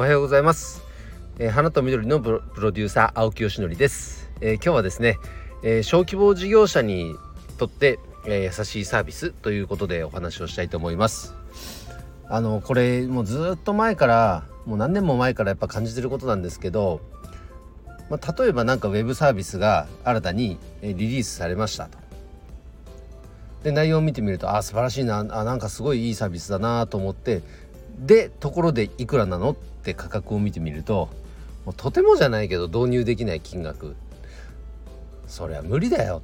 おはようございます、えー、花と緑のプロデューサー青木よしのりです、えー、今日はですね、えー、小規模事業者にとって、え優しいサービスということでお話をしたいと思います。あのこれもうずっと前からもう何年も前からやっぱ感じてることなんですけど、まあ、例えば何かウェブサービスが新たにリリースされましたと。で内容を見てみるとあ素晴らしいなあなんかすごいいいサービスだなと思ってでところでいくらなのって価格を見てみるともうとてもじゃないけど導入できない金額。そりゃ無理だよ。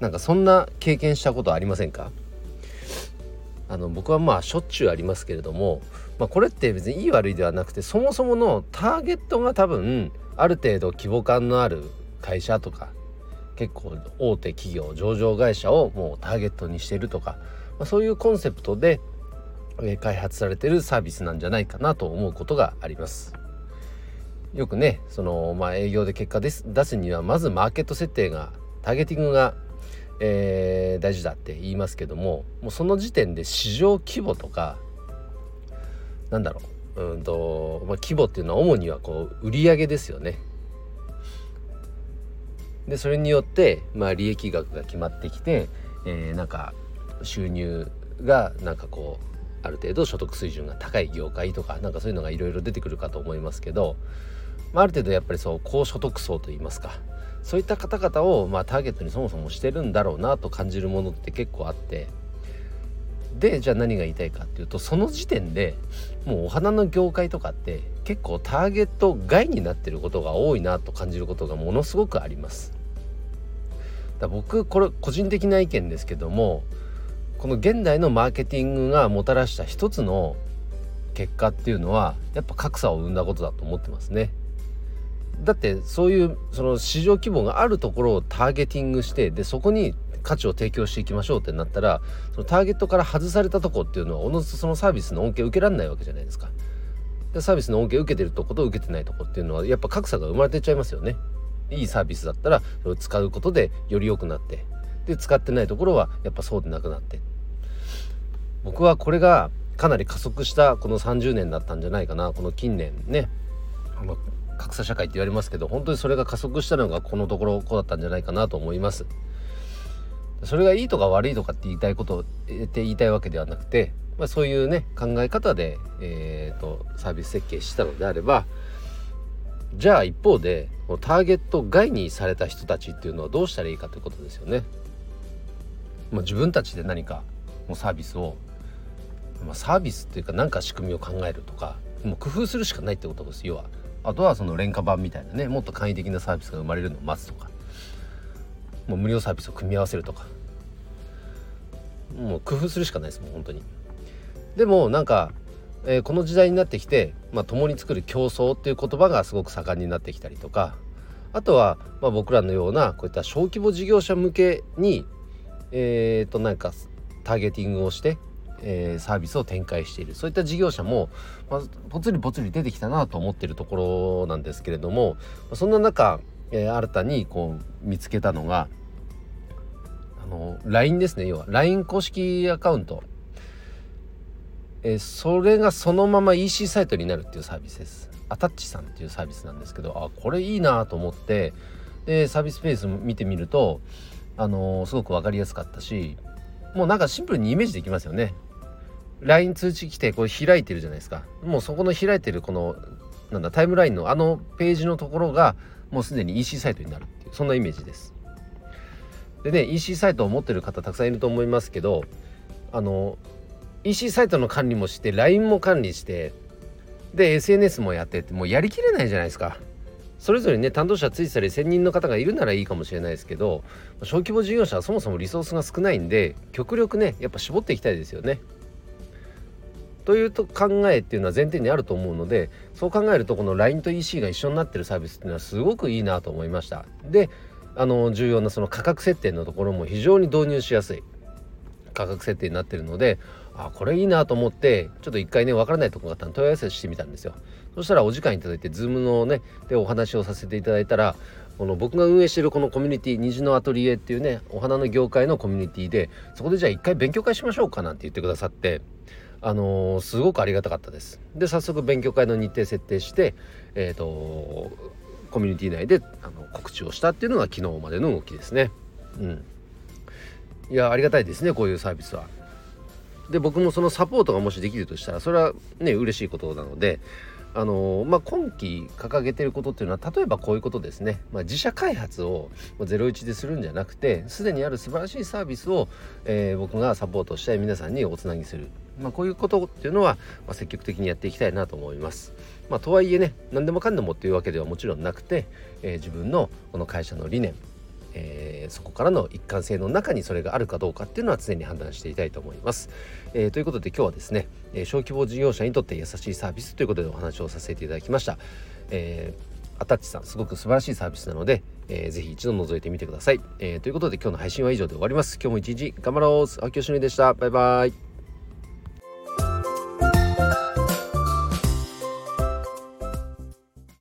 なんかそんな経験したことありませんか？あの僕はまあしょっちゅうありますけれども、まあ、これって別にいい悪いではなくてそもそものターゲットが多分ある程度規模感のある会社とか結構大手企業上場会社をもうターゲットにしてるとか、まあ、そういうコンセプトで開発されてるサービスなんじゃないかなと思うことがあります。よくねその、まあ、営業で結果です出すにはまずマーケット設定がターゲティングが、えー、大事だって言いますけどももうその時点で市場規模とかなんだろううんと、まあ、規模っていうのは主にはこう売上ですよね。でそれによって、まあ、利益額が決まってきて、えー、なんか収入がなんかこうある程度所得水準が高い業界とかなんかそういうのがいろいろ出てくるかと思いますけど、まあ、ある程度やっぱりそう高所得層といいますかそういった方々をまあターゲットにそもそもしてるんだろうなと感じるものって結構あってでじゃあ何が言いたいかっていうとその時点でもうお花の業界とかって結構ターゲット外になってることが多いなと感じることがものすごくあります。だ僕これ個人的な意見ですけどもこの現代のマーケティングがもたらした一つの結果っていうのはやっぱ格差を生んだことだと思ってますね。だってそういうその市場規模があるところをターゲティングしてでそこに価値を提供していきましょうってなったらそのターゲットから外されたとこっていうのはおのずとそのサービスの恩恵を受けられないわけじゃないですか。でサービスの恩恵を受けてるとこと受けてないとこっていうのはやっぱ格差が生まれてっちゃいますよね。いいサービスだったらそれを使うことでより良くなってで使ってないところはやっぱそうでなくなって僕はこれがかなり加速したこの30年だったんじゃないかな。この近年ね。格差社会って言われますけど本当にそれが加速したのがこのところこうだったんじゃないかなと思います。それがいいとか悪いとかって言いたいことって言いたいわけではなくて、まあ、そういうね考え方で、えーと、サービス設計したのであればじゃあ一方でターゲット外にされた人たちっていうのはどうしたらいいかということですよね。まあ、自分たちで何かもうサービスを、まあ、サービスっていうか何か仕組みを考えるとかもう工夫するしかないってことです要は。あとはその廉価版みたいなねもっと簡易的なサービスが生まれるのを待つとかもう無料サービスを組み合わせるとかもう工夫するしかないですもん本当に。でもなんか、えー、この時代になってきて、まあ、共に作る競争っていう言葉がすごく盛んになってきたりとかあとは、まあ、僕らのようなこういった小規模事業者向けにえー、となんかターゲティングをして、えー、サービスを展開している。そういった事業者も、まあ、ぽつりぽつり出てきたなと思ってるところなんですけれどもそんな中、えー、新たにこう見つけたのがあの LINE ですね。要は LINE 公式アカウント、えー、それがそのまま EC サイトになるっていうサービスです。アタッチさんっていうサービスなんですけどあこれいいなと思ってでサービスペース見てみるとあのー、すごく分かりやすかったしもうなんかシンプルにイメージできますよね。LINE 通知来てこれ開いてるじゃないですか。もうそこの開いてるこのなんだタイムラインのあのページのところがもうすでに EC サイトになるっていうそんなイメージです。でね EC サイトを持ってる方たくさんいると思いますけどあの EC サイトの管理もして LINE も管理してで SNS もやってってもうやりきれないじゃないですか。それぞれね担当者ついたり専任の方がいるならいいかもしれないですけど小規模事業者はそもそもリソースが少ないんで極力ねやっぱ絞っていきたいですよね。というと考えっていうのは前提にあると思うのでそう考えるとこの LINE と EC が一緒になってるサービスっていうのはすごくいいなと思いました。であの重要なその価格設定のところも非常に導入しやすい価格設定になってるのであこれいいなと思ってちょっと一回ね分からないとこがあったら問い合わせしてみたんですよそしたらお時間いただいて Zoom のねでお話をさせていただいたらこの僕が運営してるこのコミュニティ虹のアトリエっていうねお花の業界のコミュニティでそこでじゃあ一回勉強会しましょうかなんて言ってくださってあのー、すごくありがたかったです。で早速勉強会の日程設定してえっ、ー、とコミュニティ内であの告知をしたっていうのが昨日までの動きですね。うん。いやありがたいですねこういうサービスは。で僕もそのサポートがもしできるとしたらそれはね嬉しいことなのであのまあ、今期掲げてることっていうのは例えばこういうことですね、まあ、自社開発を01でするんじゃなくてすでにある素晴らしいサービスを、えー、僕がサポートして皆さんにおつなぎする、まあ、こういうことっていうのは、ま積極的にやっていきたいなと思います。まあ、とはいえね何でもかんでもっていうわけではもちろんなくて、えー、自分のこの会社の理念えー、そこからの一貫性の中にそれがあるかどうかっていうのは常に判断していたいと思います。えー、ということで今日はですね、えー、小規模事業者にとって優しいサービスということでお話をさせていただきました。えー、アタッチさんすごく素晴らしいサービスなので、えー、ぜひ一度覗いてみてください、え。ということで今日の配信は以上で終わります。今日も一日頑張ろう。青木よしのりでした。バイバイ。